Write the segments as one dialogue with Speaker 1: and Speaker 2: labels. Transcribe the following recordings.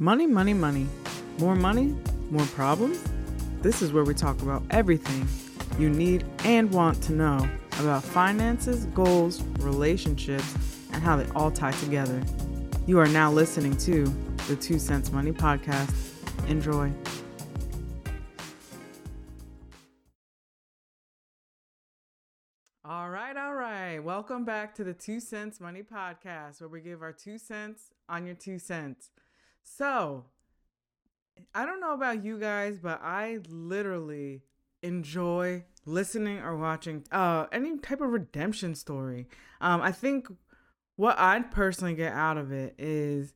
Speaker 1: Money, money, money. More money, more problems? This is where we talk about everything you need and want to know about finances, goals, relationships, and how they all tie together. You are now listening to the Two Cents Money Podcast. Enjoy. All right, all right. Welcome back to the Two Cents Money Podcast, where we give our two cents on your two cents. So, I don't know about you guys, but I literally enjoy listening or watching uh, any type of redemption story. Um, I think what I'd personally get out of it is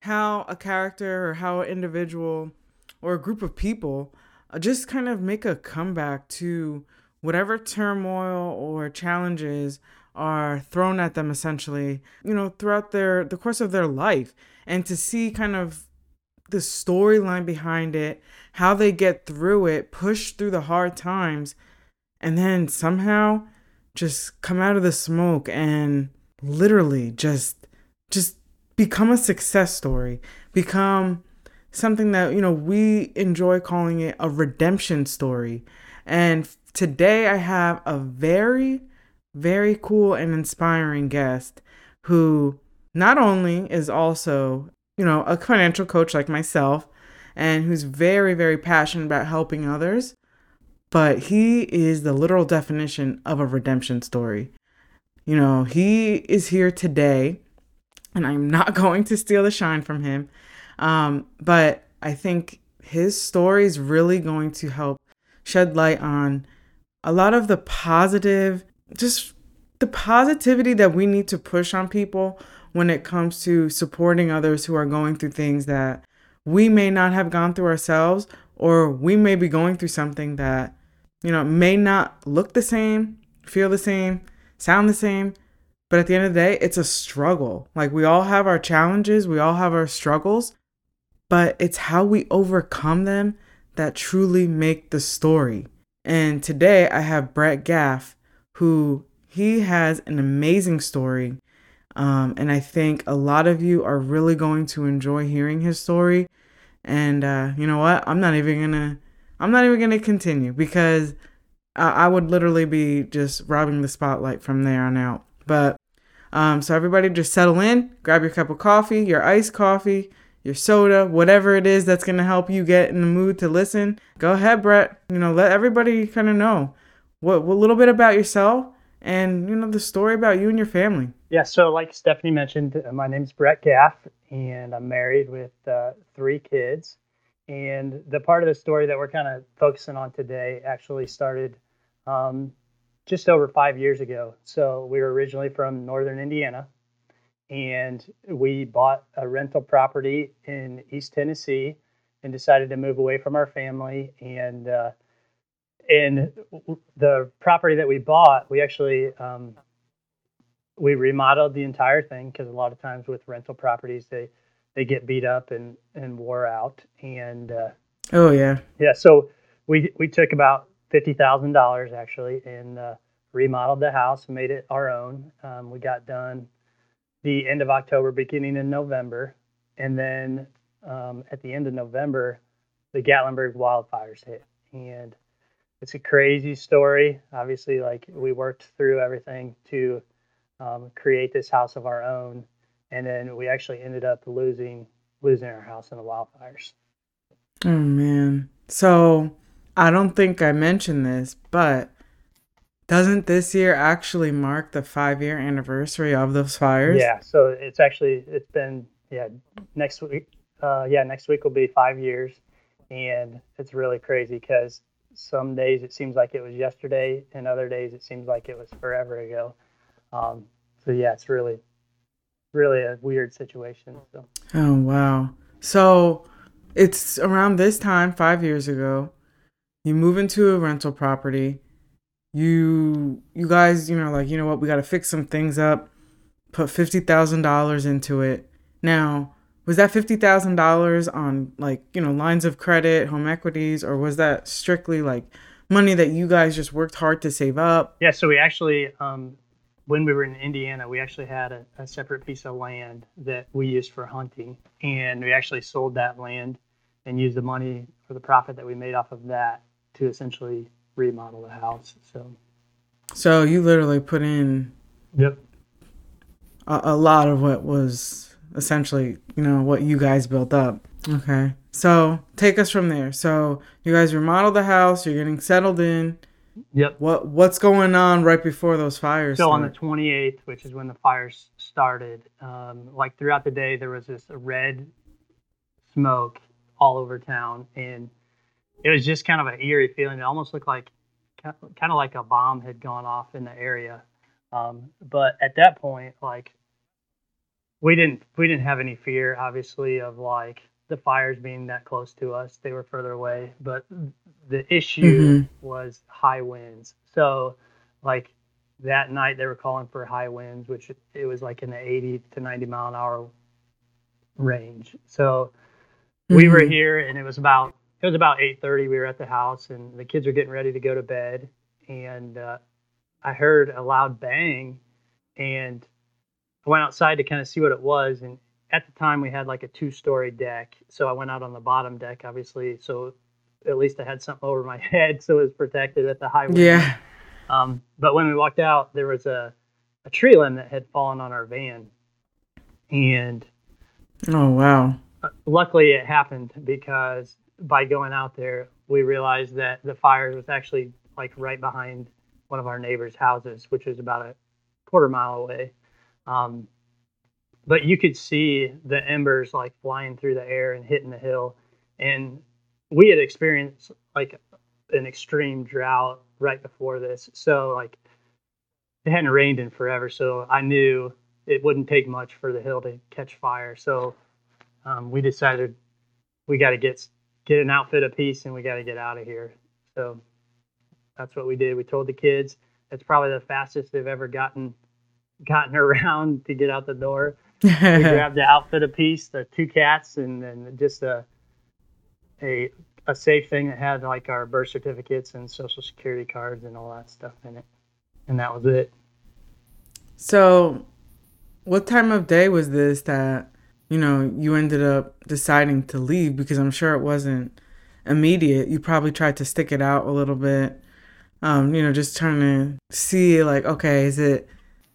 Speaker 1: how a character or how an individual or a group of people uh, just kind of make a comeback to whatever turmoil or challenges are thrown at them essentially you know throughout their the course of their life and to see kind of the storyline behind it how they get through it push through the hard times and then somehow just come out of the smoke and literally just just become a success story become something that you know we enjoy calling it a redemption story. And today I have a very, very cool and inspiring guest who not only is also, you know, a financial coach like myself and who's very, very passionate about helping others, but he is the literal definition of a redemption story. You know, he is here today, and I'm not going to steal the shine from him. Um, but I think his story is really going to help shed light on a lot of the positive, just the positivity that we need to push on people when it comes to supporting others who are going through things that we may not have gone through ourselves, or we may be going through something that, you know, may not look the same, feel the same, sound the same. But at the end of the day, it's a struggle. Like we all have our challenges, we all have our struggles, but it's how we overcome them that truly make the story. And today I have Brett Gaff, who he has an amazing story. Um, and I think a lot of you are really going to enjoy hearing his story. And uh, you know what? I'm not even gonna I'm not even gonna continue because I, I would literally be just robbing the spotlight from there on out. But um, so everybody just settle in, grab your cup of coffee, your iced coffee, your soda, whatever it is that's to help you get in the mood to listen. Go ahead, Brett. You know, let everybody kind of know what, a little bit about yourself and, you know, the story about you and your family.
Speaker 2: Yeah, so like Stephanie mentioned, my name is Brett Gaff, and I'm married with uh, three kids. And the part of the story that we're kind of focusing on today actually started um, just over five years ago. So we were originally from northern Indiana, and we bought a rental property in East Tennessee and decided to move away from our family. And uh, and the property that we bought, we actually um, we remodeled the entire thing because a lot of times with rental properties they they get beat up and and wore out. And uh,
Speaker 1: oh yeah,
Speaker 2: yeah. So we we took about fifty thousand dollars actually and uh, remodeled the house, made it our own. Um, we got done the end of October, beginning in November, and then um, at the end of November, the Gatlinburg wildfires hit, and it's a crazy story. Obviously, like we worked through everything to um, create this house of our own, and then we actually ended up losing losing our house in the wildfires.
Speaker 1: Oh man! So I don't think I mentioned this, but doesn't this year actually mark the five year anniversary of those fires?
Speaker 2: Yeah, so it's actually it's been yeah next week uh, yeah next week will be five years, and it's really crazy because some days it seems like it was yesterday, and other days it seems like it was forever ago. Um, so yeah, it's really really a weird situation. So.
Speaker 1: Oh wow! So it's around this time five years ago. You move into a rental property you you guys you know like you know what we got to fix some things up put $50,000 into it now was that $50,000 on like you know lines of credit home equities or was that strictly like money that you guys just worked hard to save up
Speaker 2: yeah so we actually um when we were in Indiana, we actually had a, a, separate piece of land that we used for hunting, and we actually sold that land and used the money or the profit that we made off of that to essentially remodel the house. So,
Speaker 1: so you literally put in
Speaker 2: yep
Speaker 1: a, a lot of what was essentially you know what you guys built up. Okay, so take us from there. So you guys remodeled the house. You're getting settled in
Speaker 2: Yep.
Speaker 1: What What's going on right before those fires?
Speaker 2: So
Speaker 1: start?
Speaker 2: on the 28th, which is when the fires started, um, like throughout the day, there was this red smoke all over town, and it was just kind of an eerie feeling. It almost looked like kind of like a bomb had gone off in the area. Um, but at that point, like we didn't we didn't have any fear, obviously, of like the fires being that close to us. They were further away, but the issue mm-hmm. was high winds. So, like that night, they were calling for high winds, which it was like in the 80 to 90 mile an hour range. So, mm-hmm. we were mm-hmm. here, and it was about it was about 8:30. We were at the house, and the kids were getting ready to go to bed, and uh, I heard a loud bang, and I went outside to kind of see what it was, and at the time we had like a two story deck. So I went out on the bottom deck, obviously. So at least I had something over my head so it was protected at the high wind.
Speaker 1: Yeah.
Speaker 2: Um, but when we walked out, there was a, a tree limb that had fallen on our van. And
Speaker 1: oh, wow.
Speaker 2: Uh, luckily, it happened because by going out there, we realized that the fire was actually like right behind one of our neighbors' houses, which was about a quarter mile away. Um, but you could see the embers like flying through the air and hitting the hill. And we had experienced like an extreme drought right before this. So like it hadn't rained in forever. So I knew it wouldn't take much for the hill to catch fire. So um, we decided we got to get get an outfit apiece and we got to get out of here. So that's what we did. We told the kids it's probably the fastest they've ever gotten gotten around to get out the door we grabbed the outfit a piece, the two cats, and then just a a a safe thing that had like our birth certificates and social security cards and all that stuff in it, and that was it.
Speaker 1: So, what time of day was this that you know you ended up deciding to leave? Because I'm sure it wasn't immediate. You probably tried to stick it out a little bit. Um, you know, just trying to see like, okay, is it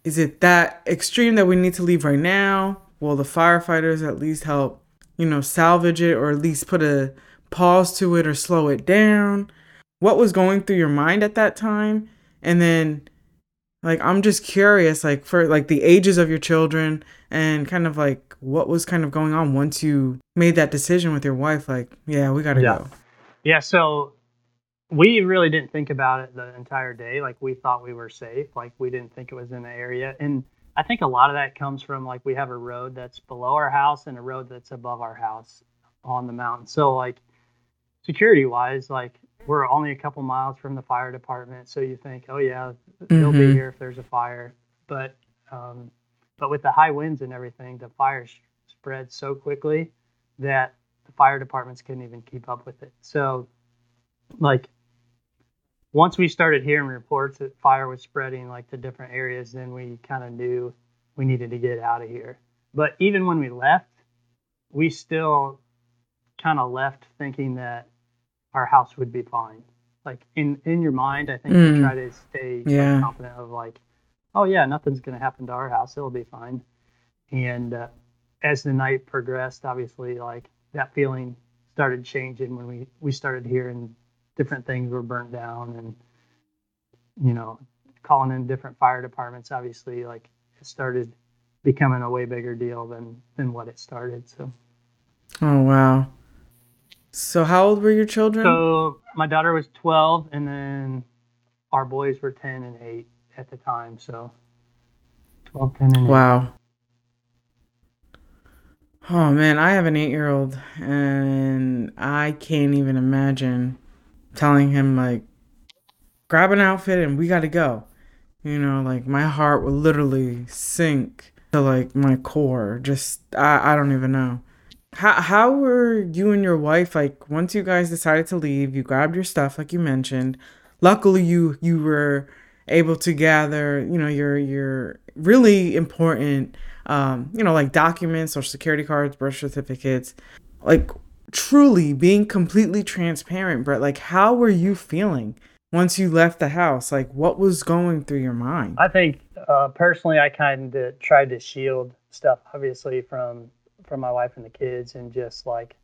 Speaker 1: is it that extreme that we need to leave right now? Will the firefighters at least help, you know, salvage it or at least put a pause to it or slow it down? What was going through your mind at that time? And then like I'm just curious like for like the ages of your children and kind of like what was kind of going on once you made that decision with your wife like, yeah, we got to
Speaker 2: yeah.
Speaker 1: go.
Speaker 2: Yeah, so we really didn't think about it the entire day. Like we thought we were safe. Like we didn't think it was in the area. And I think a lot of that comes from like we have a road that's below our house and a road that's above our house on the mountain. So like security wise, like we're only a couple miles from the fire department. So you think, oh yeah, they'll mm-hmm. be here if there's a fire. But um, but with the high winds and everything, the fire spread so quickly that the fire departments couldn't even keep up with it. So like once we started hearing reports that fire was spreading like to different areas, then we kind of knew we needed to get out of here. But even when we left, we still kind of left thinking that our house would be fine. Like in in your mind, I think mm. you try to stay yeah. confident of like, oh yeah, nothing's gonna happen to our house. It'll be fine. And uh, as the night progressed, obviously, like that feeling started changing when we we started hearing different things were burnt down and you know calling in different fire departments obviously like it started becoming a way bigger deal than than what it started so.
Speaker 1: Oh wow. So how old were your children?
Speaker 2: So my daughter was 12 and then our boys were 10 and 8 at the time so. 12 10 and 8.
Speaker 1: wow. Oh man, I have an eight year old and I can't even imagine telling him like grab an outfit and we got to go. You know, like my heart would literally sink to like my core. Just I I don't even know. How how were you and your wife like once you guys decided to leave, you grabbed your stuff like you mentioned. Luckily you you were able to gather, you know, your your really important um, you know, like documents or security cards, birth certificates, like truly being completely transparent, Brett. Like, how were you feeling once you left the house? Like, what was going through your mind?
Speaker 2: I think uh, personally, I kind of tried to shield stuff, obviously, from from my wife and the kids, and just like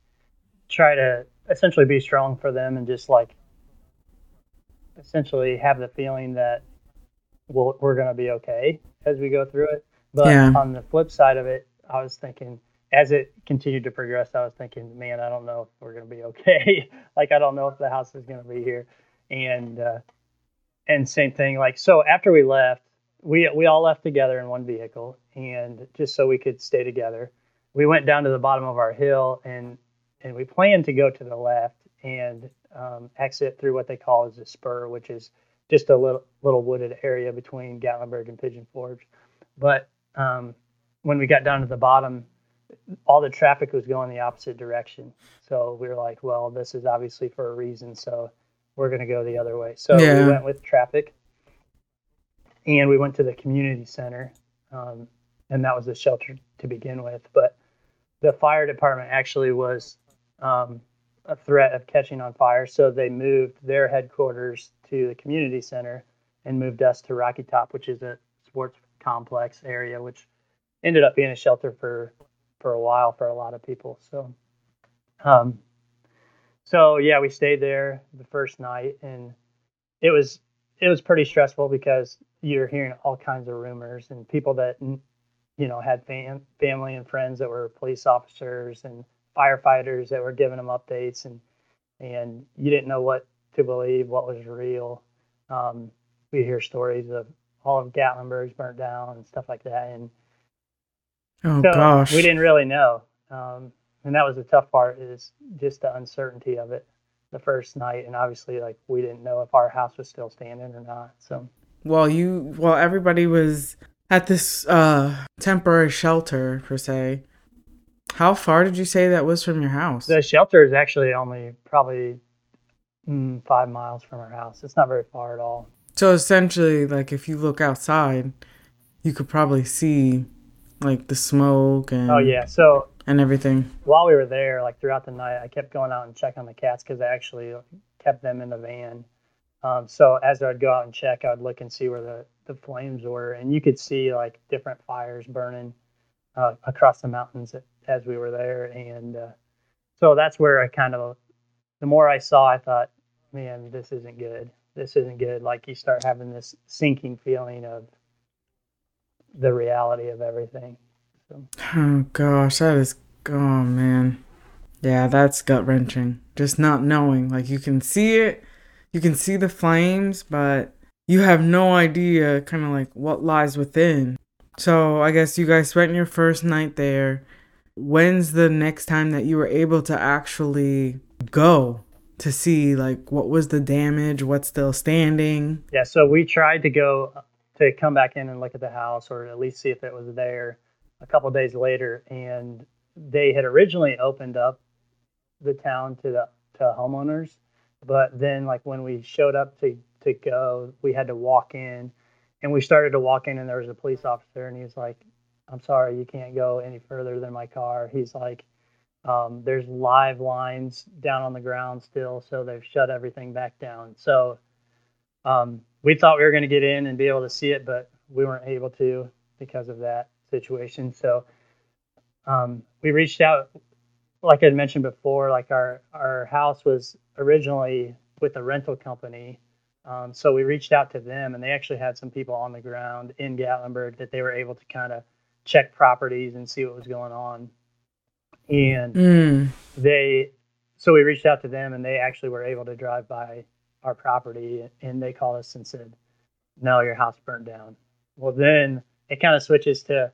Speaker 2: try to essentially be strong for them, and just like essentially have the feeling that we'll, we're going to be okay as we go through it. But yeah. on the flip side of it, I was thinking as it continued to progress, I was thinking, man, I don't know if we're to be okay. like, I don't know if the house is to be here. And, uh, and same thing, like, so after we left, we, we all left together in one vehicle and just so we could stay together, we went down to the bottom of our hill and, and we planned to go to the left and um, exit through what they call as a spur, which is just a little, little wooded area between Gatlinburg and Pigeon Forge. But um, when we got down to the bottom, all the traffic was going the opposite direction. So we were like, well, this is obviously for a reason. So we're going to go the other way. So yeah. we went with traffic and we went to the community center. Um, and that was the shelter to begin with. But the fire department actually was um, a threat of catching on fire. So they moved their headquarters to the community center and moved us to Rocky Top, which is a sports complex area, which ended up being a shelter for for a while for a lot of people. So, um, so yeah, we stayed there the first night, and it was it was pretty stressful because you're hearing all kinds of rumors and people that you know had fam- family and friends that were police officers and firefighters that were giving them updates and and you didn't know what to believe, what was real. Um, we hear stories of all of Gatlinburg's burnt down and stuff like that. And
Speaker 1: oh so gosh,
Speaker 2: we didn't really know. Um, and that was the tough part is just the uncertainty of it the first night. And obviously like we didn't know if our house was still standing or not. So,
Speaker 1: well, you, well, everybody was at this, uh, temporary shelter per se. How far did you say that was from your house?
Speaker 2: The shelter is actually only probably mm, five miles from our house. It's not very far at all.
Speaker 1: So essentially, like if you look outside, you could probably see like the smoke and
Speaker 2: oh yeah, so
Speaker 1: and everything.
Speaker 2: While we were there, like throughout the night, I kept going out and checking on the cats because I actually kept them in the van. Um, so as I'd go out and check, I'd look and see where the the flames were, and you could see like different fires burning uh, across the mountains as we were there, and uh, so that's where I kind of the more I saw, I thought, man, this isn't good this isn't good. Like you start having this sinking feeling of the reality of everything. So.
Speaker 1: Oh gosh, that is oh man. Yeah, that's gut wrenching. Just not knowing. Like you can see it, you can see the flames, but you have no idea kind of like what lies within. So I guess you guys spent your first night there. When's the next time that you were able to actually go? to see like what was the damage, what's still standing.
Speaker 2: Yeah, so we tried to go to come back in and look at the house or at least see if it was there a couple days later and they had originally opened up the town to the to homeowners, but then like when we showed up to to go, we had to walk in and we started to walk in and there was a police officer and he's like, "I'm sorry, you can't go any further than my car." He's like, um, there's live lines down on the ground still, so they've shut everything back down. So um, we thought we were going to get in and be able to see it, but we weren't able to because of that situation. So um, we reached out, like I mentioned before, like our our house was originally with a rental company. Um, so we reached out to them, and they actually had some people on the ground in Gatlinburg that they were able to kind of check properties and see what was going on and mm. they so we reached out to them and they actually were able to drive by our property and they called us and said no your house burned down well then it kind of switches to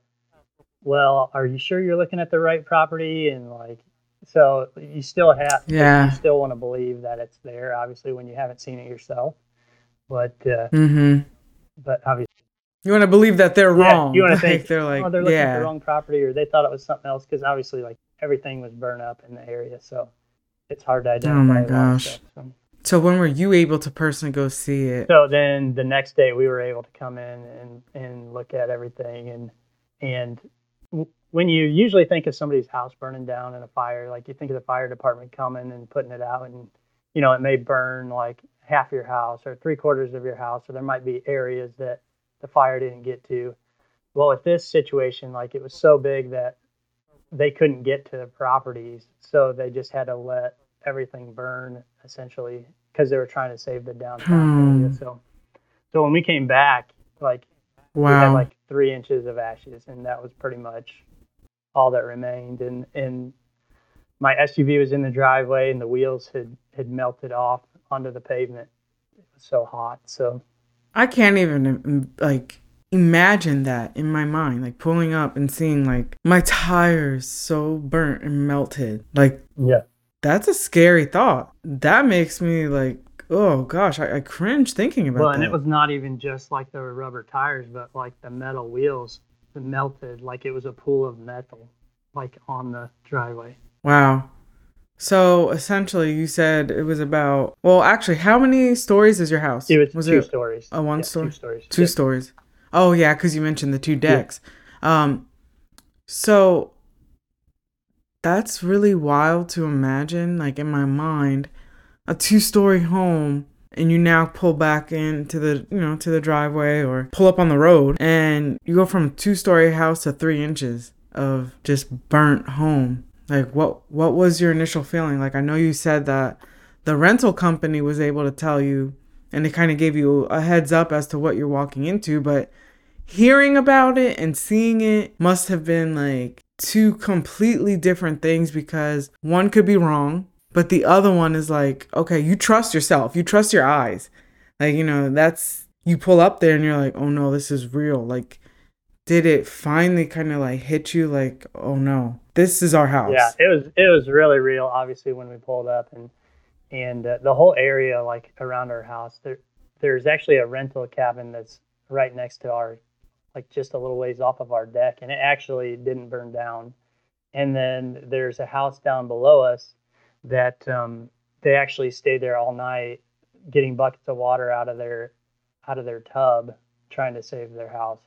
Speaker 2: well are you sure you're looking at the right property and like so you still have yeah you still want to believe that it's there obviously when you haven't seen it yourself but uh, mm-hmm. but obviously
Speaker 1: you want to believe that they're yeah, wrong.
Speaker 2: You want to think they're like, oh, they're looking yeah. at the wrong property, or they thought it was something else because obviously, like everything was burned up in the area, so it's hard to identify.
Speaker 1: Oh my gosh! Stuff, so. So when were you able to personally go see it?
Speaker 2: So then the next day we were able to come in and, and look at everything and and when you usually think of somebody's house burning down in a fire, like you think of the fire department coming and putting it out and you know, it may burn like half your house or three quarters of your house, or there might be areas that the fire didn't get to. Well, with this situation, like it was so big that they couldn't get to the properties, so they just had to let everything burn essentially because they were trying to save the downtown
Speaker 1: Hmm.
Speaker 2: area. So, so when we came back, like we had
Speaker 1: Wow.
Speaker 2: like three inches of ashes, and that was pretty much all that remained. And and my SUV was in the driveway, and the wheels had had melted off onto the pavement. It was so hot. So
Speaker 1: I can't even like imagine that in my mind, like pulling up and seeing like my tires so burnt and melted. Like
Speaker 2: yeah,
Speaker 1: that's a scary thought. That makes me like, oh gosh, I, I cringe thinking about
Speaker 2: well,
Speaker 1: that.
Speaker 2: and it was not even just like the rubber tires, but like the metal wheels melted, like it was a pool of metal, like on the driveway.
Speaker 1: wow. So essentially, you said it was about. Well, actually, how many stories is your house?
Speaker 2: It was, two
Speaker 1: it
Speaker 2: stories.
Speaker 1: a one
Speaker 2: Yeah,
Speaker 1: story?
Speaker 2: Two stories.
Speaker 1: two
Speaker 2: Yeah.
Speaker 1: stories? Oh yeah, because you mentioned the two decks. Um, so that's really wild to imagine. Like in my mind, a two-story home, and you now pull back into the you know to the driveway or pull up on the road, and you go from a two-story house to three inches of just burnt home. Like what what was your initial feeling? Like I know you said that the rental company was able to tell you and it kind of gave you a heads up as to what you're walking into, but hearing about it and seeing it must have been like two completely different things because one could be wrong, but the other one is like, okay, you trust yourself, you trust your eyes. Like, you know, that's you pull up there and you're like, oh no, this is real. Like, did it finally kind of like hit you like, oh no, this is our house?
Speaker 2: Yeah, it was it was really real. Obviously, when we pulled up and and uh, the whole area like around our house, there there's actually a rental cabin that's right next to our like just a little ways off of our deck, and it actually didn't burn down. And then there's a house down below us that um, they actually stayed there all night, getting buckets of water out of their out of their tub, trying to save their house.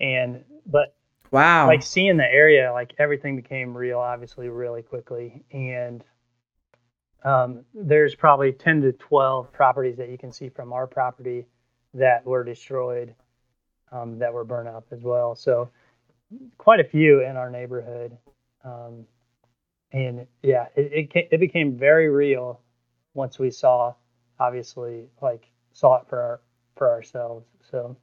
Speaker 2: And but
Speaker 1: Wow.
Speaker 2: like seeing the area, like everything became real, obviously, really quickly. And um, there's probably 10 to 12 properties that you can see from our property that were destroyed, um, that were burned up as well. So quite a few in our neighborhood. Um, and yeah, it, it, it became very real once we saw, obviously, like saw it for our, for ourselves. So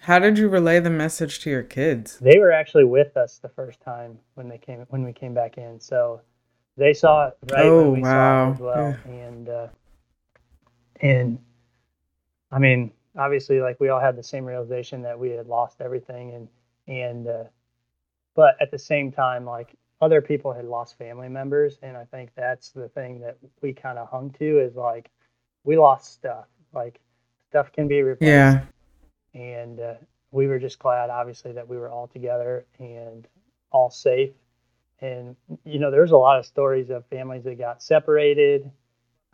Speaker 1: How did you relay the message to your kids?
Speaker 2: they were actually with us the first time when they came when we came back in so they saw it right
Speaker 1: Oh,
Speaker 2: when we saw
Speaker 1: wow.
Speaker 2: it as well and uh and i mean obviously like we all had the same realization that we had lost everything and and uh but at the same time like other people had lost family members and i think that's the thing that we kind of hung to is like we lost stuff. Like stuff can be replaced
Speaker 1: Yeah.
Speaker 2: and uh, we were just glad obviously that we were all together and all safe. And you know there's a lot of stories of families that got separated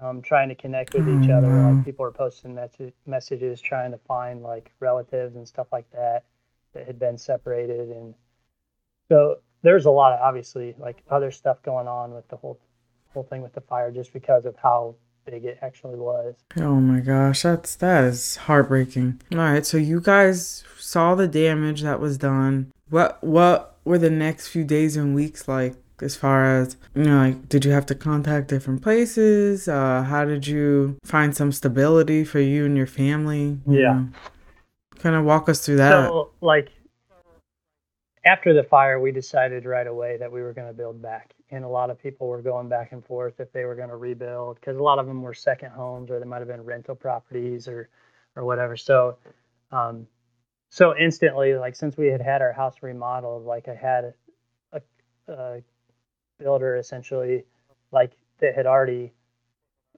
Speaker 2: um, trying to connect with each other like people are posting mes- messages trying to find like relatives and stuff like that that had been separated and so there's a lot of obviously like other stuff going on with the whole whole thing with the fire just because of how big it actually was
Speaker 1: Oh my gosh, that's that is heartbreaking. All right, so you guys saw the damage that was done. What what were the next few days and weeks like as far as you know, like did you have to contact different places? Uh how did you find some stability for you and your family?
Speaker 2: Yeah.
Speaker 1: Kind of walk us through that.
Speaker 2: So, like, after the fire, we decided right away that we were going to build back. And a lot of people were going back and forth if they were going to rebuild because a lot of them were second homes or they might have been rental properties or, or whatever. So, um, so instantly, like, since we had had our house remodeled, like, I had a, a builder essentially, like, that had already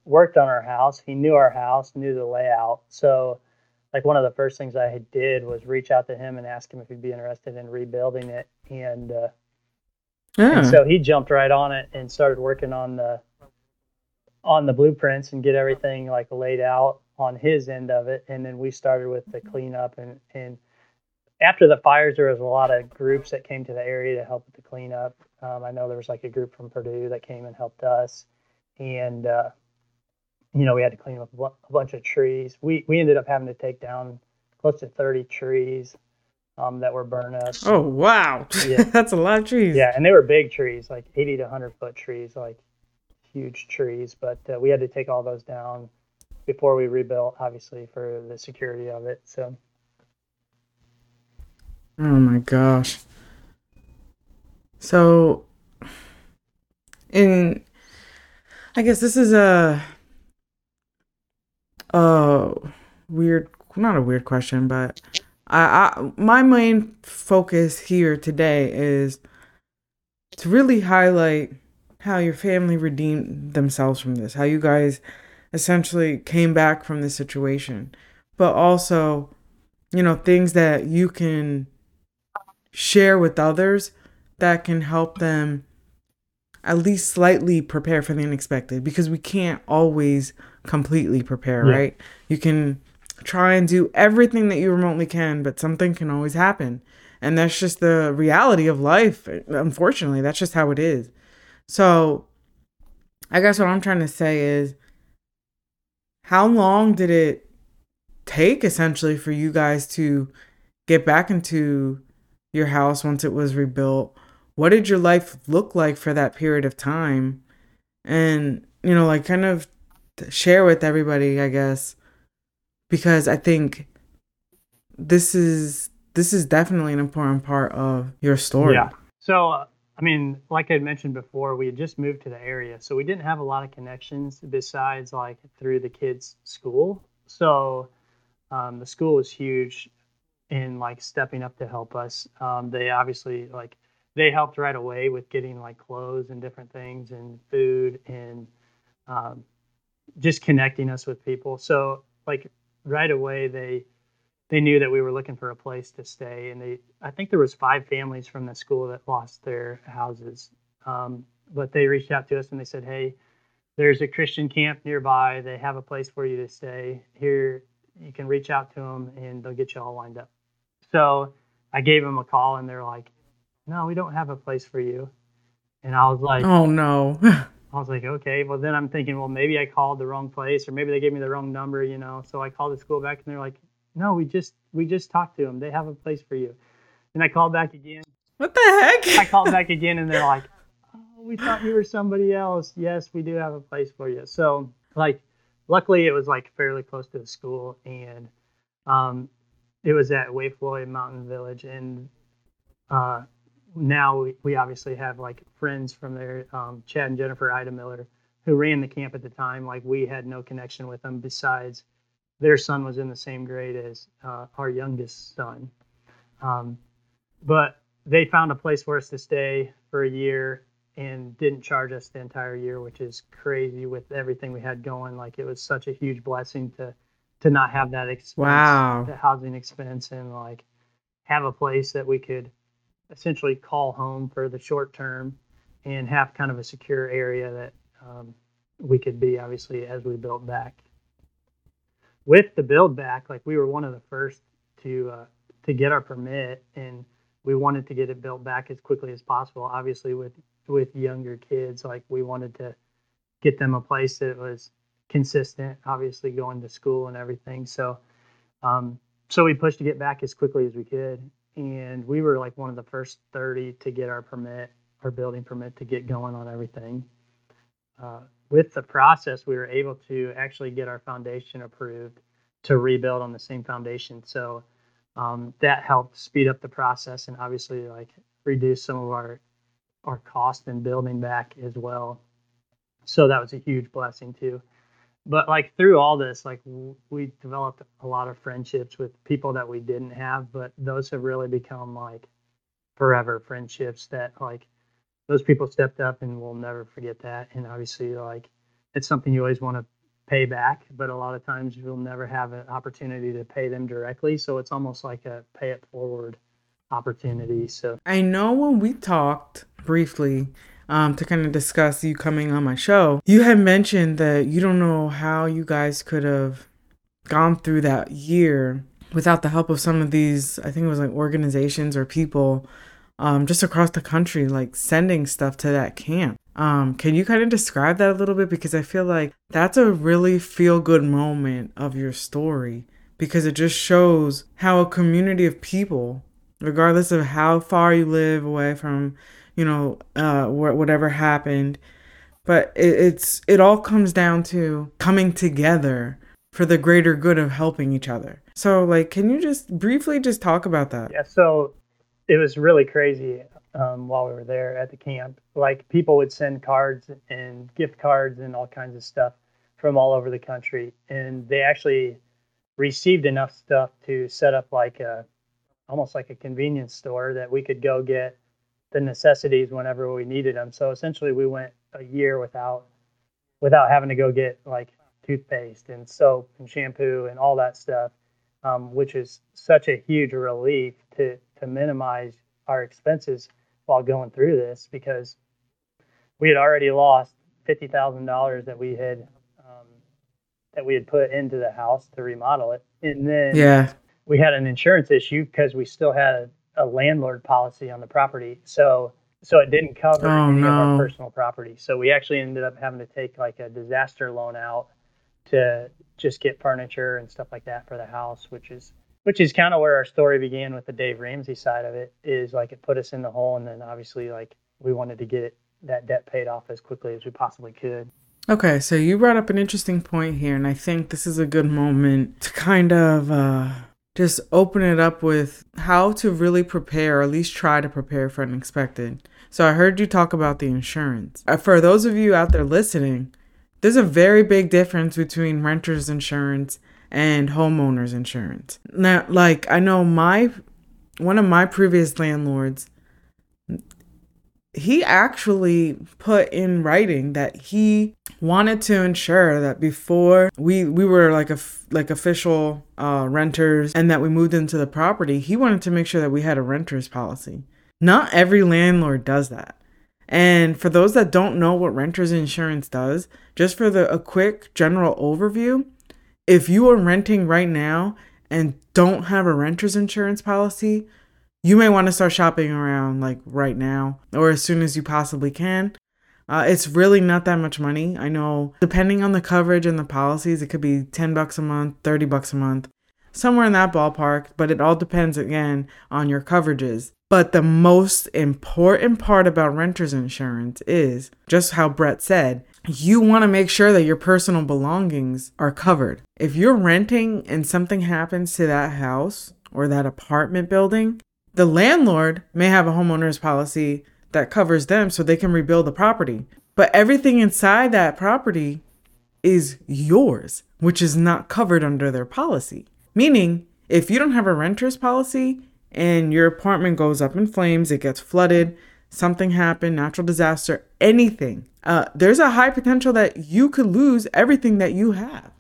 Speaker 2: worked on our house. He knew our house, knew the layout. So, like one of the first things I had did was reach out to him and ask him if he'd be interested in rebuilding it, and, uh,
Speaker 1: yeah.
Speaker 2: and so he jumped right on it and started working on the on the blueprints and get everything like laid out on his end of it, and then we started with the cleanup and and after the fires, there was a lot of groups that came to the area to help with the cleanup. Um, I know there was like a group from Purdue that came and helped us, and uh, you know we had to clean up a bunch of trees. We we ended up having to take down close to 30 trees um, that were burned up.
Speaker 1: Oh wow, yeah. that's a lot of trees.
Speaker 2: Yeah, and they were big trees, like 80 to 100 foot trees, like huge trees. But uh, we had to take all those down before we rebuilt, obviously for the security of it. So.
Speaker 1: Oh my gosh. So, in, I guess this is a, a weird, not a weird question, but I, I, my main focus here today is to really highlight how your family redeemed themselves from this, how you guys essentially came back from this situation, but also, you know, things that you can share with others that can help them at least slightly prepare for the unexpected because we can't always completely prepare, yeah. right? You can try and do everything that you remotely can, but something can always happen. And that's just the reality of life. Unfortunately, that's just how it is. So, I guess what I'm trying to say is how long did it take essentially for you guys to get back into your house once it was rebuilt? What did your life look like for that period of time? And, you know, like kind of share with everybody, I guess, because I think this is this is definitely an important part of your story.
Speaker 2: Yeah. So, uh, I mean, like I mentioned before, we had just moved to the area, so we didn't have a lot of connections besides like through the kids' school. So, um, the school was huge in like stepping up to help us. Um, they obviously like they helped right away with getting like clothes and different things and food and um, just connecting us with people. So like right away they they knew that we were looking for a place to stay and they I think there was five families from the school that lost their houses. Um, but they reached out to us and they said, "Hey, there's a Christian camp nearby. They have a place for you to stay. Here, you can reach out to them and they'll get you all lined up." So I gave them a call and they're like, no, we don't have a place for you. And I was like,
Speaker 1: oh no.
Speaker 2: I was like, okay. Well, then I'm thinking, well, maybe I called the wrong place or maybe they gave me the wrong number, you know. So I called the school back and they're like, no, we just we just talked to them. They have a place for you. And I called back again.
Speaker 1: What the heck?
Speaker 2: I called back again and they're like, oh, we thought you were somebody else. Yes, we do have a place for you. So like, luckily it was like fairly close to the school and um, it was at Wayfloyd Mountain Village, and uh, now we, we obviously have like friends from there, um, Chad and Jennifer Ida Miller, who ran the camp at the time. Like we had no connection with them besides their son was in the same grade as uh, our youngest son. Um, but they found a place for us to stay for a year and didn't charge us the entire year, which is crazy with everything we had going. Like it was such a huge blessing to to not have that expense,
Speaker 1: wow.
Speaker 2: the housing expense, and like have a place that we could essentially call home for the short term and have kind of a secure area that um, we could be obviously as we built back. With the build back, like we were one of the first to uh, to get our permit, and we wanted to get it built back as quickly as possible. Obviously, with with younger kids, like we wanted to get them a place that was consistent, obviously going to school and everything. So, um, so we pushed to get back as quickly as we could, and we were like one of the first 30 to get our permit, our building permit to get going on everything. Uh, with the process, we were able to actually get our foundation approved to rebuild on the same foundation. So um, that helped speed up the process and obviously like reduce some of our our cost in building back as well. So that was a huge blessing too but like through all this like we developed a lot of friendships with people that we didn't have but those have really become like forever friendships that like those people stepped up and we'll never forget that. And obviously like it's something you always want to pay back but a lot of times you'll never have an opportunity to pay them directly. So it's almost like a pay it forward opportunity. So
Speaker 1: i know when we talked briefly um, to kind of discuss you coming on my show. You had mentioned that you don't know how you guys could have gone through that year without the help of some of these, I think it was like organizations or people um, just across the country, like sending stuff to that camp. Um, can you kind of describe that a little bit? Because I feel like that's a really feel good moment of your story because it just shows how a community of people, regardless of how far you live away from, you know, uh, whatever happened, but it, it's it all comes down to coming together for the greater good of helping each other. So, like, can you just briefly just talk about that?
Speaker 2: Yeah. So it was really crazy um, while we were there at the camp. Like, people would send cards and gift cards and all kinds of stuff from all over the country, and they actually received enough stuff to set up like a almost like a convenience store that we could go get the necessities whenever we needed them. So essentially, we went a year without without having to go get like toothpaste and soap and shampoo and all that stuff, um, which is such a huge relief to to minimize our expenses while going through this because we had already lost fifty thousand dollars that we had um, that we had put into the house to remodel it, and then
Speaker 1: yeah,
Speaker 2: we had an insurance issue because we still had a, landlord policy on the property, so so it didn't cover
Speaker 1: oh,
Speaker 2: any
Speaker 1: no.
Speaker 2: of our personal property. So we actually ended up having to take like a disaster loan out to just get furniture and stuff like that for the house, which is which is kind of where our story began with the Dave Ramsey side of it. Is like it put us in the hole, and then obviously like we wanted to get that debt paid off as quickly as we possibly could.
Speaker 1: Okay, so you brought up an interesting point here, and I think this is a good moment to kind of uh, just open it up with how to really prepare, or at least try to prepare for unexpected. So I heard you talk about the insurance. Uh, for those of you out there listening, there's a very big difference between renter's insurance and homeowner's insurance. Now, like I know my one of my previous landlords he actually put in writing that he wanted to ensure that before we we were like a like official uh, renters and that we moved into the property he wanted to make sure that we had a renters policy. Not every landlord does that. And for those that don't know what renters insurance does, just for the a quick general overview, if you are renting right now and don't have a renters insurance policy, you may want to start shopping around like right now or as soon as you possibly can. Uh, it's really not that much money. I know depending on the coverage and the policies, it could be 10 bucks a month, 30 bucks a month, somewhere in that ballpark, but it all depends again on your coverages. But the most important part about renter's insurance is just how Brett said you want to make sure that your personal belongings are covered. If you're renting and something happens to that house or that apartment building, the landlord may have a homeowner's policy that covers them so they can rebuild the property. But everything inside that property is yours, which is not covered under their policy. Meaning, if you don't have a renter's policy, and your apartment goes up in flames, it gets flooded, something happened, natural disaster, anything, uh, there's a high potential that you could lose everything that you have.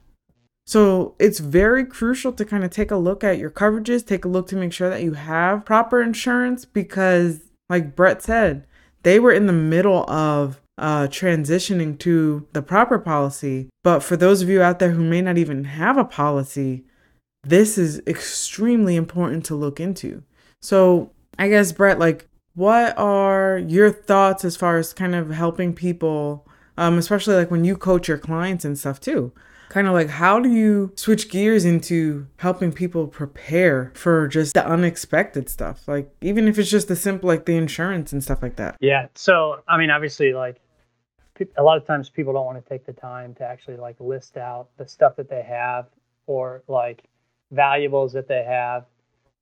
Speaker 1: So it's very crucial to kind of take a look at your coverages, take a look to make sure that you have proper insurance because, like Brett said, they were in the middle of uh, transitioning to the proper policy. But for those of you out there who may not even have a policy, this is extremely important to look into. So, I guess, Brett, like, what are your thoughts as far as kind of helping people, um, especially like when you coach your clients and stuff too? Kind of like, how do you switch gears into helping people prepare for just the unexpected stuff? Like, even if it's just the simple, like the insurance and stuff like that.
Speaker 2: Yeah. So, I mean, obviously, like, a lot of times people don't want to take the time to actually like list out the stuff that they have or like valuables that they have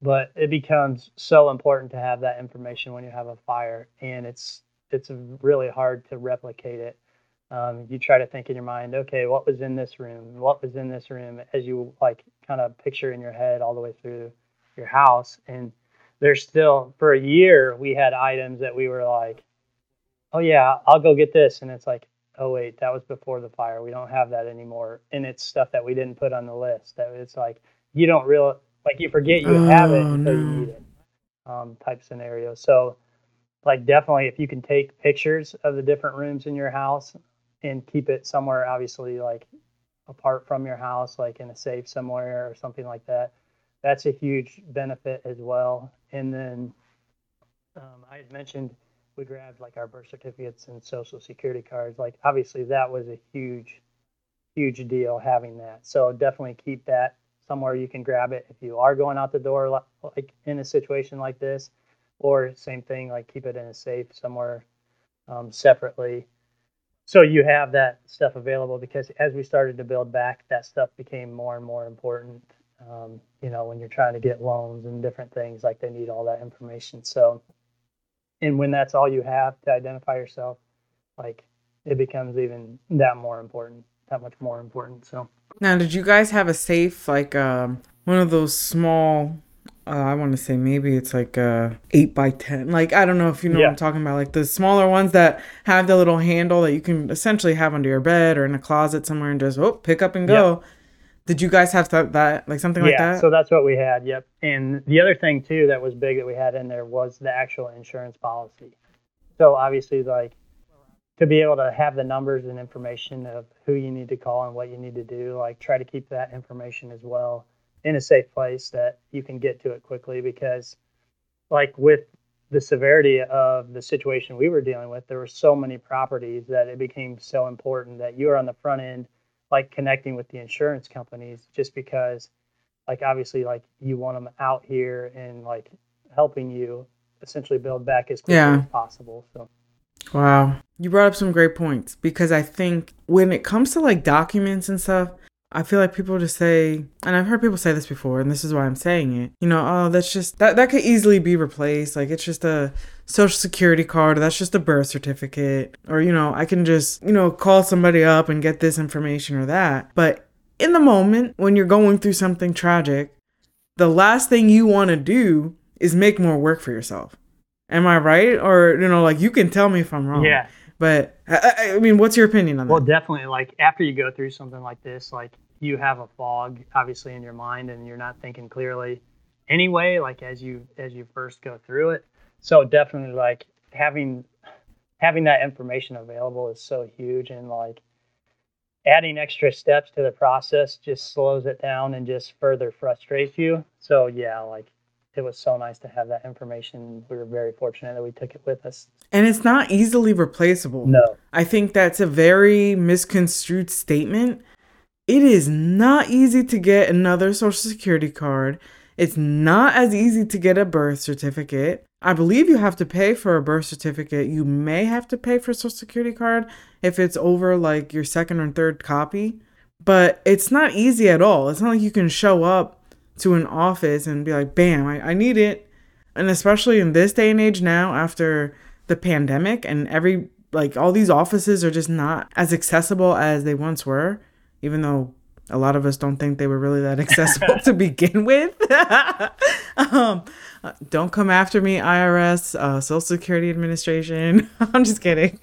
Speaker 2: but it becomes so important to have that information when you have a fire and it's it's really hard to replicate it um, you try to think in your mind okay what was in this room? What was in this room? As you like kind of picture in your head all the way through your house. And there's still for a year we had items that we were like oh yeah i'll go get this. And it's like oh wait that was before the fire. We don't have that anymore. And it's stuff that we didn't put on the list that it's like you don't real like you forget you have it oh, until no. you need it um, type scenario. So like definitely if you can take pictures of the different rooms in your house and keep it somewhere obviously like apart from your house like in a safe somewhere or something like that. That's a huge benefit as well. And then um, i had mentioned we grabbed like our birth certificates and social security cards. Like obviously that was a huge huge deal having that. So definitely keep that somewhere you can grab it if you are going out the door like in a situation like this. Or same thing like keep it in a safe somewhere um, separately so you have that stuff available because as we started to build back that stuff became more and more important um, you know when you're trying to get loans and different things like they need all that information. So and when that's all you have to identify yourself like it becomes even that more important that much more important so.
Speaker 1: Now did you guys have a safe like um one of those small uh, I want to say maybe it's like a eight by ten. Like I don't know if you know yeah. what I'm talking about. Like the smaller ones that have the little handle that you can essentially have under your bed or in a closet somewhere and just oh pick up and go. Did you guys have that, that like something
Speaker 2: yeah,
Speaker 1: like that?
Speaker 2: so that's what we had. Yep. And the other thing too that was big that we had in there was the actual insurance policy. So obviously, like to be able to have the numbers and information of who you need to call and what you need to do, like try to keep that information as well in a safe place that you can get to it quickly because like with the severity of the situation we were dealing with there were so many properties that it became so important that you are on the front end like connecting with the insurance companies just because like obviously like you want them out here and like helping you essentially build back as quickly yeah. as possible so
Speaker 1: wow you brought up some great points because i think when it comes to like documents and stuff I feel like people just say, and I've heard people say this before, and this is why I'm saying it. You know, oh, that's just that that could easily be replaced. Like it's just a social security card. That's just a birth certificate, or you know, I can just you know call somebody up and get this information or that. But in the moment when you're going through something tragic, the last thing you want to do is make more work for yourself. Am I right? Or you know, like you can tell me if I'm wrong.
Speaker 2: Yeah.
Speaker 1: But I, I mean, what's your opinion on that?
Speaker 2: Well, definitely. Like after you go through something like this, like you have a fog obviously in your mind and you're not thinking clearly anyway like as you as you first go through it. So definitely like having having that information available is so huge and like adding extra steps to the process just slows it down and just further frustrates you. So yeah like it was so nice to have that information. We were very fortunate that we took it with us.
Speaker 1: And it's not easily replaceable.
Speaker 2: No.
Speaker 1: I think that's a very misconstrued statement it is not easy to get another social security card. It's not as easy to get a birth certificate. I believe you have to pay for a birth certificate. You may have to pay for a social security card if it's over like your second or third copy, but it's not easy at all. It's not like you can show up to an office and be like, bam, I, I need it. And especially in this day and age now, after the pandemic and every like all these offices are just not as accessible as they once were even though a lot of us don't think they were really that accessible to begin with. um, uh, don't come after me, IRS, uh, Social Security Administration. I'm just kidding.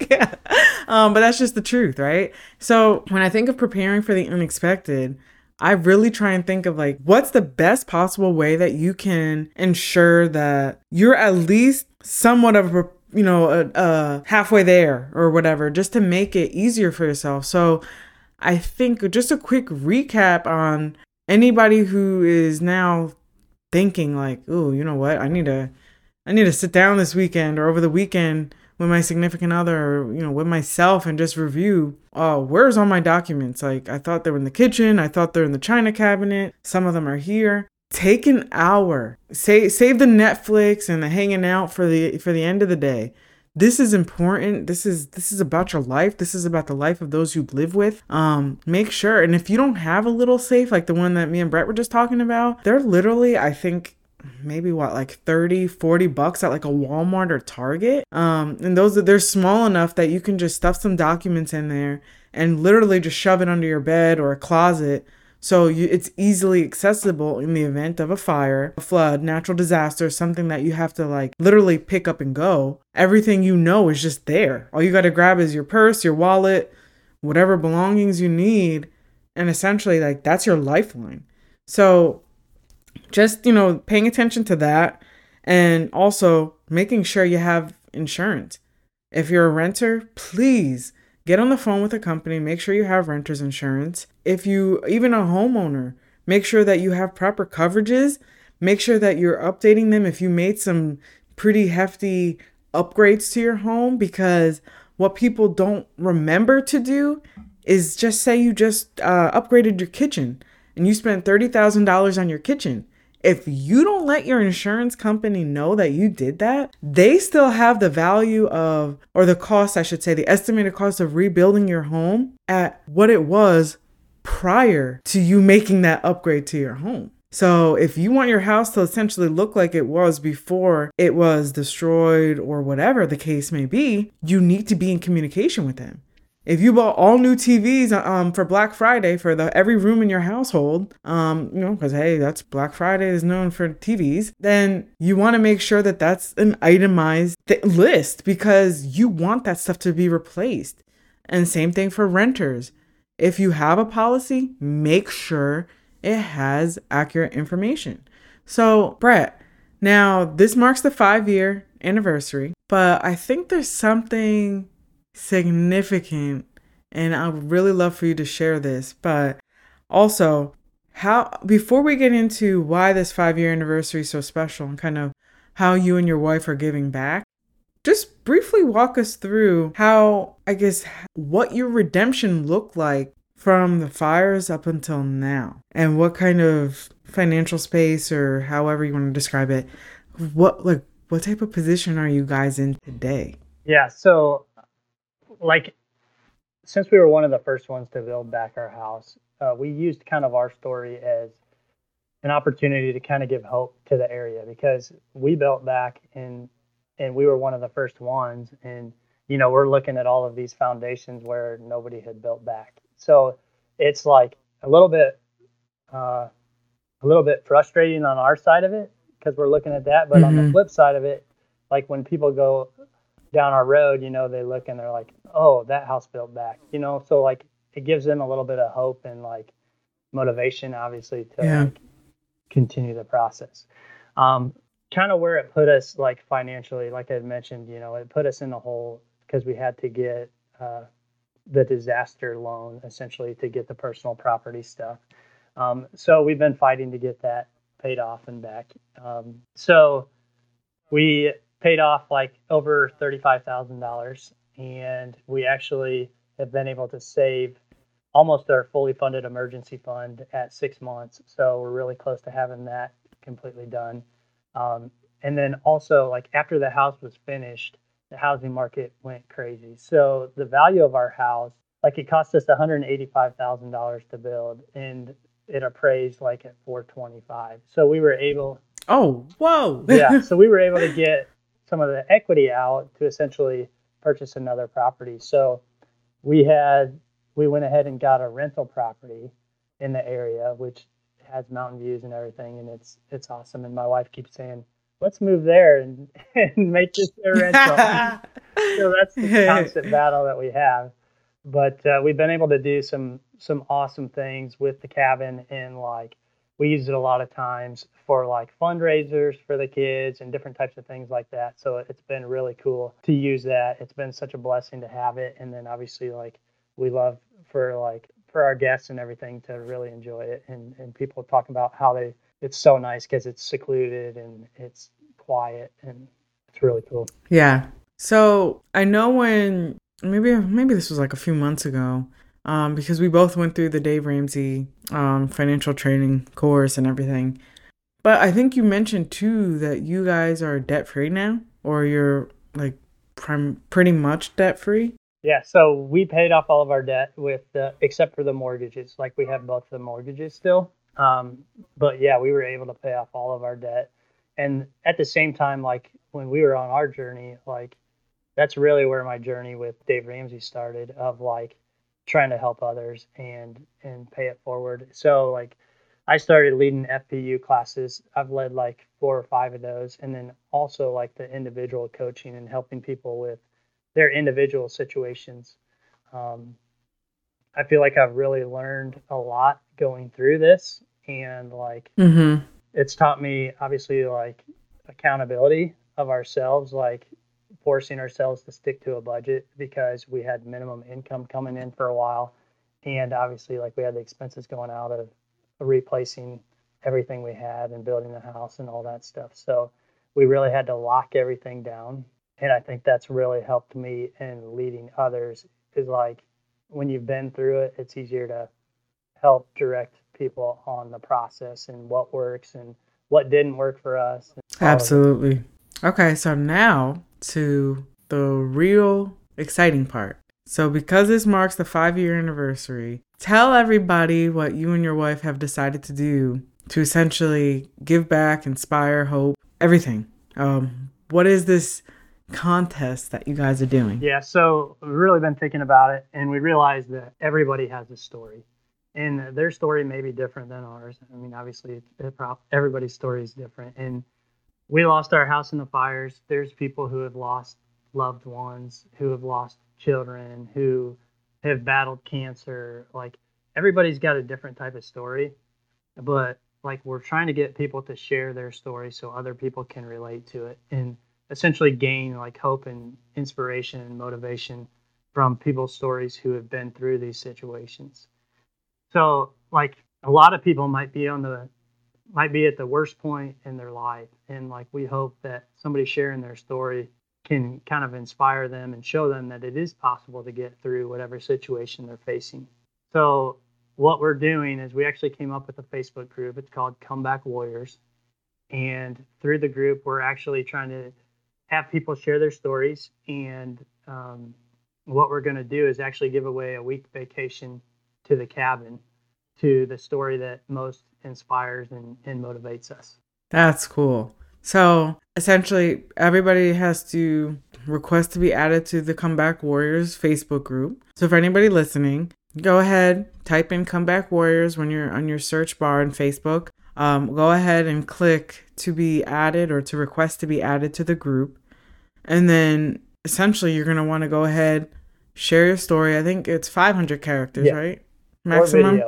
Speaker 1: um, but that's just the truth, right? So when I think of preparing for the unexpected, I really try and think of like what's the best possible way that you can ensure that you're at least somewhat of a you know, uh, halfway there or whatever, just to make it easier for yourself. So I think just a quick recap on anybody who is now thinking like, oh, you know what? I need to I need to sit down this weekend or over the weekend with my significant other or, you know, with myself and just review, oh, where's all my documents? Like I thought they were in the kitchen, I thought they're in the china cabinet, some of them are here. Take an hour. Say save the Netflix and the hanging out for the for the end of the day this is important. This is this is about your life. This is about the life of those you live with. Um make sure and if you don't have a little safe like the one that me and brett were just talking about they're literally i think maybe what like 30 40 bucks at like a walmart or target. Um and those they're small enough that you can just stuff some documents in there and literally just shove it under your bed or a closet so you, it's easily accessible in the event of a fire, a flood, natural disaster, something that you have to like literally pick up and go. Everything you know is just there. All you got to grab is your purse, your wallet, whatever belongings you need, and essentially like that's your lifeline. So just, you know, paying attention to that and also making sure you have insurance. If you're a renter, please get on the phone with a company, make sure you have renter's insurance. If you even a homeowner, make sure that you have proper coverages. Make sure that you're updating them if you made some pretty hefty upgrades to your home because what people don't remember to do is just say you just uh, upgraded your kitchen and you spent $30,000 on your kitchen. If you don't let your insurance company know that you did that, they still have the value of, or the cost, I should say, the estimated cost of rebuilding your home at what it was prior to you making that upgrade to your home. So, if you want your house to essentially look like it was before it was destroyed or whatever the case may be, you need to be in communication with them. If you bought all new TVs um, for Black Friday for the every room in your household, um, you know, because hey, that's Black Friday is known for TVs, then you want to make sure that that's an itemized th- list because you want that stuff to be replaced. And same thing for renters. If you have a policy, make sure it has accurate information. So, Brett, now this marks the five year anniversary, but I think there's something significant, and I would really love for you to share this. But also, how before we get into why this five year anniversary is so special and kind of how you and your wife are giving back, just briefly walk us through how, I guess, what your redemption looked like from the fires up until now and what kind of financial space or however you want to describe it what like what type of position are you guys in today
Speaker 2: yeah so like since we were one of the first ones to build back our house uh, we used kind of our story as an opportunity to kind of give hope to the area because we built back and and we were one of the first ones and you know we're looking at all of these foundations where nobody had built back so it's like a little bit uh, a little bit frustrating on our side of it because we're looking at that. But mm-hmm. on the mm-hmm. flip side of it, like when people go down our road, you know, they look and they're like, "Oh, that house built back," you know. So like it gives them a little bit of hope and like motivation, obviously, to yeah. like, continue the process. Um, kind of where it put us, like financially, like I mentioned, you know, it put us in the hole because we had to get uh, the disaster loan essentially to get the personal property stuff. Um, so we've been fighting to get that paid off and back. Um, so we paid off like over $35,000 and we actually have been able to save almost our fully funded emergency fund at six months. So we're really close to having that completely done. Um, and then also like after the house was finished, the housing market went crazy. So the value of our house, like it cost us $185,000 to build and it appraised like at 425. So we were able
Speaker 1: Oh, whoa.
Speaker 2: yeah, so we were able to get some of the equity out to essentially purchase another property. So we had we went ahead and got a rental property in the area which has mountain views and everything and it's it's awesome and my wife keeps saying let's move there and, and make this a rental. so that's the constant battle that we have. But uh, we've been able to do some some awesome things with the cabin and like we use it a lot of times for like fundraisers for the kids and different types of things like that. So it's been really cool to use that. It's been such a blessing to have it. And then obviously like we love for like for our guests and everything to really enjoy it and, and people talk about how they it's so nice because it's secluded and it's quiet and it's really cool.
Speaker 1: Yeah. So I know when maybe maybe this was like a few months ago, um, because we both went through the Dave Ramsey um, financial training course and everything. But I think you mentioned too that you guys are debt free now, or you're like prim- pretty much debt free.
Speaker 2: Yeah, so we paid off all of our debt with the, except for the mortgages. Like we have both the mortgages still. Um, but yeah, we were able to pay off all of our debt. And at the same time, like when we were on our journey, like that's really where my journey with Dave Ramsey started of like trying to help others and and pay it forward. So like I started leading FPU classes. I've led like four or five of those and then also like the individual coaching and helping people with their individual situations. Um, I feel like I've really learned a lot going through this and like mm-hmm. it's taught me obviously like accountability of ourselves like forcing ourselves to stick to a budget because we had minimum income coming in for a while. And obviously, like we had the expenses going out of replacing everything we had and building the house and all that stuff. So we really had to lock everything down. And I think that's really helped me in leading others is like when you've been through it, it's easier to help direct people on the process and what works and what didn't work for us.
Speaker 1: Absolutely. Okay, so now to the real exciting part. So, because this marks the five year anniversary, tell everybody what you and your wife have decided to do to essentially give back, inspire, hope, everything. Um, what is this contest that you guys are doing?
Speaker 2: Yeah, so we've really been thinking about it, and we realized that everybody has a story, and their story may be different than ours. I mean, obviously, everybody's story is different, and we lost our house in the fires. There's people who have lost loved ones, who have lost children, who have battled cancer. Like everybody's got a different type of story, but like we're trying to get people to share their story so other people can relate to it and essentially gain like hope and inspiration and motivation from people's stories who have been through these situations. So like a lot of people might be on the might be at the worst point in their life. And like we hope that somebody sharing their story can kind of inspire them and show them that it is possible to get through whatever situation they're facing. So what we're doing is we actually came up with a facebook group. It's called comeback warriors. And through the group we're actually trying to have people share their stories. And um, what we're going to do is actually give away a week vacation to the cabin to the story that most inspires and, and motivates us.
Speaker 1: That's cool. So essentially, everybody has to request to be added to the Comeback Warriors Facebook group. So for anybody listening, go ahead, type in Comeback Warriors when you're on your search bar in Facebook. Um, go ahead and click to be added or to request to be added to the group. And then essentially, you're going to want to go ahead, share your story. I think it's 500 characters, yeah. right?
Speaker 2: Maximum.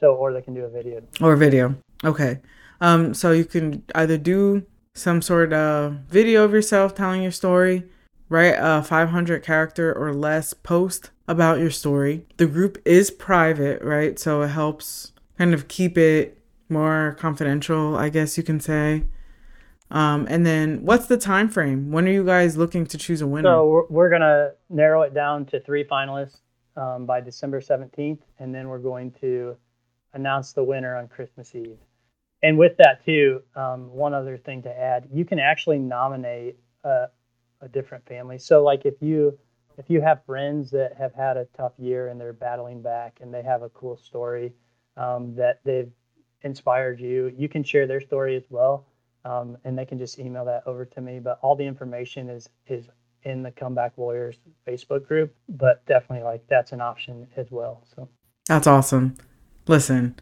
Speaker 2: Or. So, or they can do a video.
Speaker 1: Or video. Okay. Um, so you can either do some sort of video of yourself telling your story, write a 500 character or less post about your story. The group is private, right? So it helps kind of keep it more confidential, I guess you can say. Um, and then what's the time frame? When are you guys looking to choose a winner?
Speaker 2: So we're, we're gonna narrow it down to three finalists um, by December 17th, and then we're going to announce the winner on Christmas Eve. And with that too, um, one other thing to add, you can actually nominate a, a different family. So like if you if you have friends that have had a tough year and they're battling back and they have a cool story um, that they've inspired you, you can share their story as well. Um, and they can just email that over to me. But all the information is is in the Comeback Warriors Facebook group. But definitely, like that's an option as well. So
Speaker 1: that's awesome. Listen,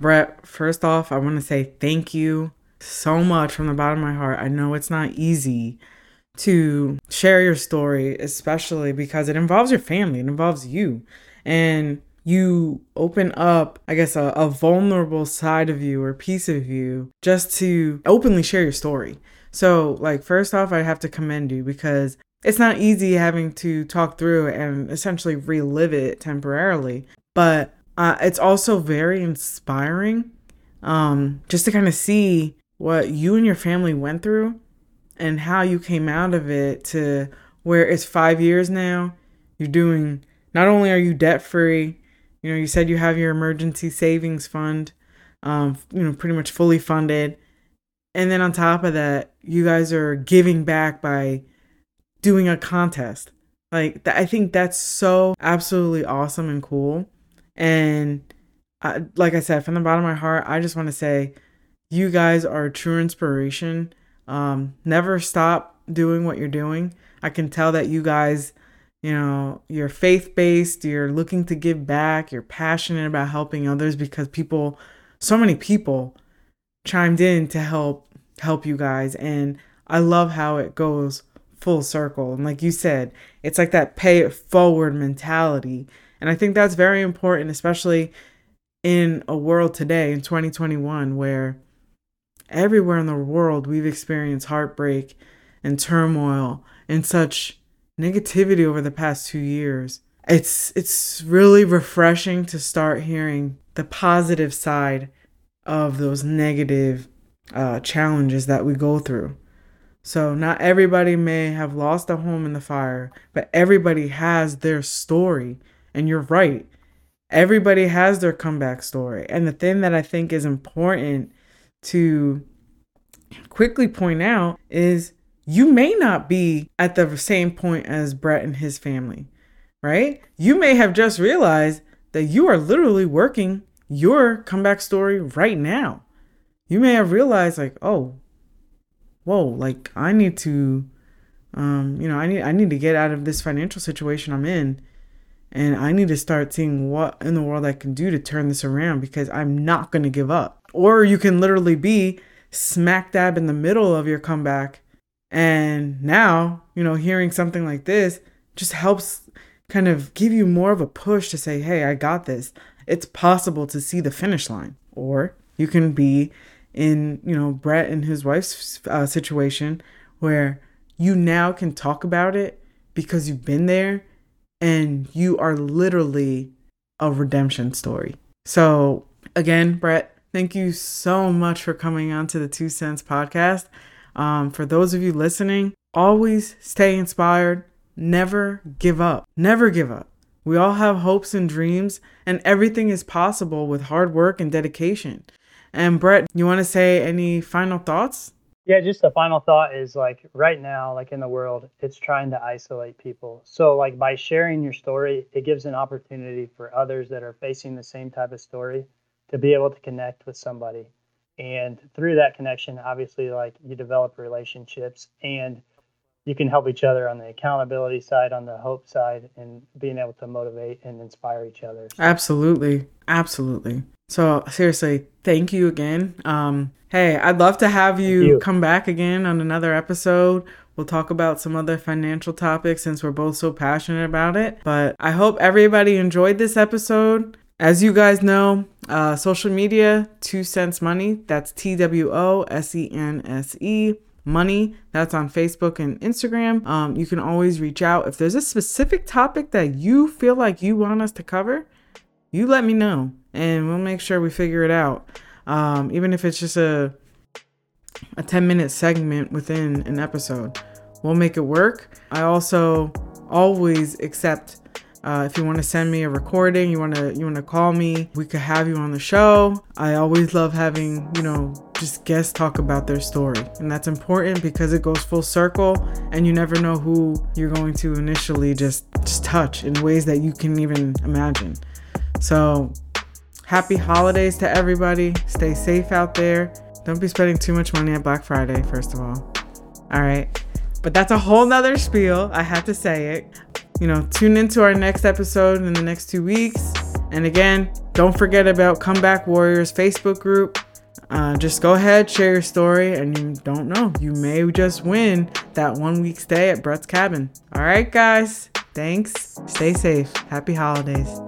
Speaker 1: Brett, first off, I want to say thank you so much from the bottom of my heart. I know it's not easy to share your story, especially because it involves your family, it involves you. And you open up, I guess, a, a vulnerable side of you or piece of you just to openly share your story. So, like, first off, I have to commend you because it's not easy having to talk through and essentially relive it temporarily. But uh, it's also very inspiring um, just to kind of see what you and your family went through and how you came out of it to where it's five years now. You're doing, not only are you debt free, you know, you said you have your emergency savings fund, um, you know, pretty much fully funded. And then on top of that, you guys are giving back by doing a contest. Like, th- I think that's so absolutely awesome and cool. And I, like I said, from the bottom of my heart, I just want to say you guys are a true inspiration. Um, never stop doing what you're doing. I can tell that you guys, you know, you're faith based, you're looking to give back, you're passionate about helping others because people, so many people chimed in to help help you guys and I love how it goes full circle. And like you said, it's like that pay it forward mentality. And I think that's very important, especially in a world today in 2021 where everywhere in the world we've experienced heartbreak and turmoil and such negativity over the past two years. It's it's really refreshing to start hearing the positive side of those negative uh, challenges that we go through. So, not everybody may have lost a home in the fire, but everybody has their story. And you're right. Everybody has their comeback story. And the thing that I think is important to quickly point out is you may not be at the same point as Brett and his family, right? You may have just realized that you are literally working your comeback story right now. You may have realized, like, oh, whoa, like I need to, um, you know, I need I need to get out of this financial situation I'm in, and I need to start seeing what in the world I can do to turn this around because I'm not gonna give up. Or you can literally be smack dab in the middle of your comeback, and now you know hearing something like this just helps kind of give you more of a push to say, hey, I got this. It's possible to see the finish line. Or you can be in you know Brett and his wife's uh, situation where you now can talk about it because you've been there and you are literally a redemption story. So again, Brett, thank you so much for coming on to the Two Sense podcast. Um, for those of you listening, always stay inspired. Never give up. Never give up. We all have hopes and dreams, and everything is possible with hard work and dedication. And Brett, you want to say any final thoughts?
Speaker 2: Yeah, just a final thought is like right now, like in the world, it's trying to isolate people. So, like by sharing your story, it gives an opportunity for others that are facing the same type of story to be able to connect with somebody. And through that connection, obviously, like you develop relationships and you can help each other on the accountability side, on the hope side, and being able to motivate and inspire each other.
Speaker 1: Absolutely. Absolutely. So seriously, thank you again. Um, hey, I'd love to have you, you, come back again on another episode. We'll talk about some other financial topics since we're both so passionate about it. But I hope everybody enjoyed this episode. As you guys know, uh, social media, Two Sense Money. That's T W O S E N S E money. That's on Facebook and Instagram. Um, you can always reach out. If there's a specific topic that you feel like you want us to cover, you let me know and we'll make sure we figure it out. Um, even if it's just a a 10 minute segment within an episode, we'll make it work. I also always accept uh, if you want to send me a recording, you want to you want to call me, we could have you on the show. I always love having you know just guests talk about their story, and that's important because it goes full circle, and you never know who you're going to initially just just touch in ways that you can even imagine. So Happy holidays to everybody. Stay safe out there. Don't be spending too much money at Black Friday, first of all. All right. But that's a whole nother spiel. I had to say it. You know, tune into our next episode in the next two weeks. And again, don't forget about Comeback Warriors Facebook group. Uh, just go ahead, share your story, and you don't know, you may just win that one week stay at Brett's Cabin. All right, guys. Thanks. Stay safe. Happy holidays.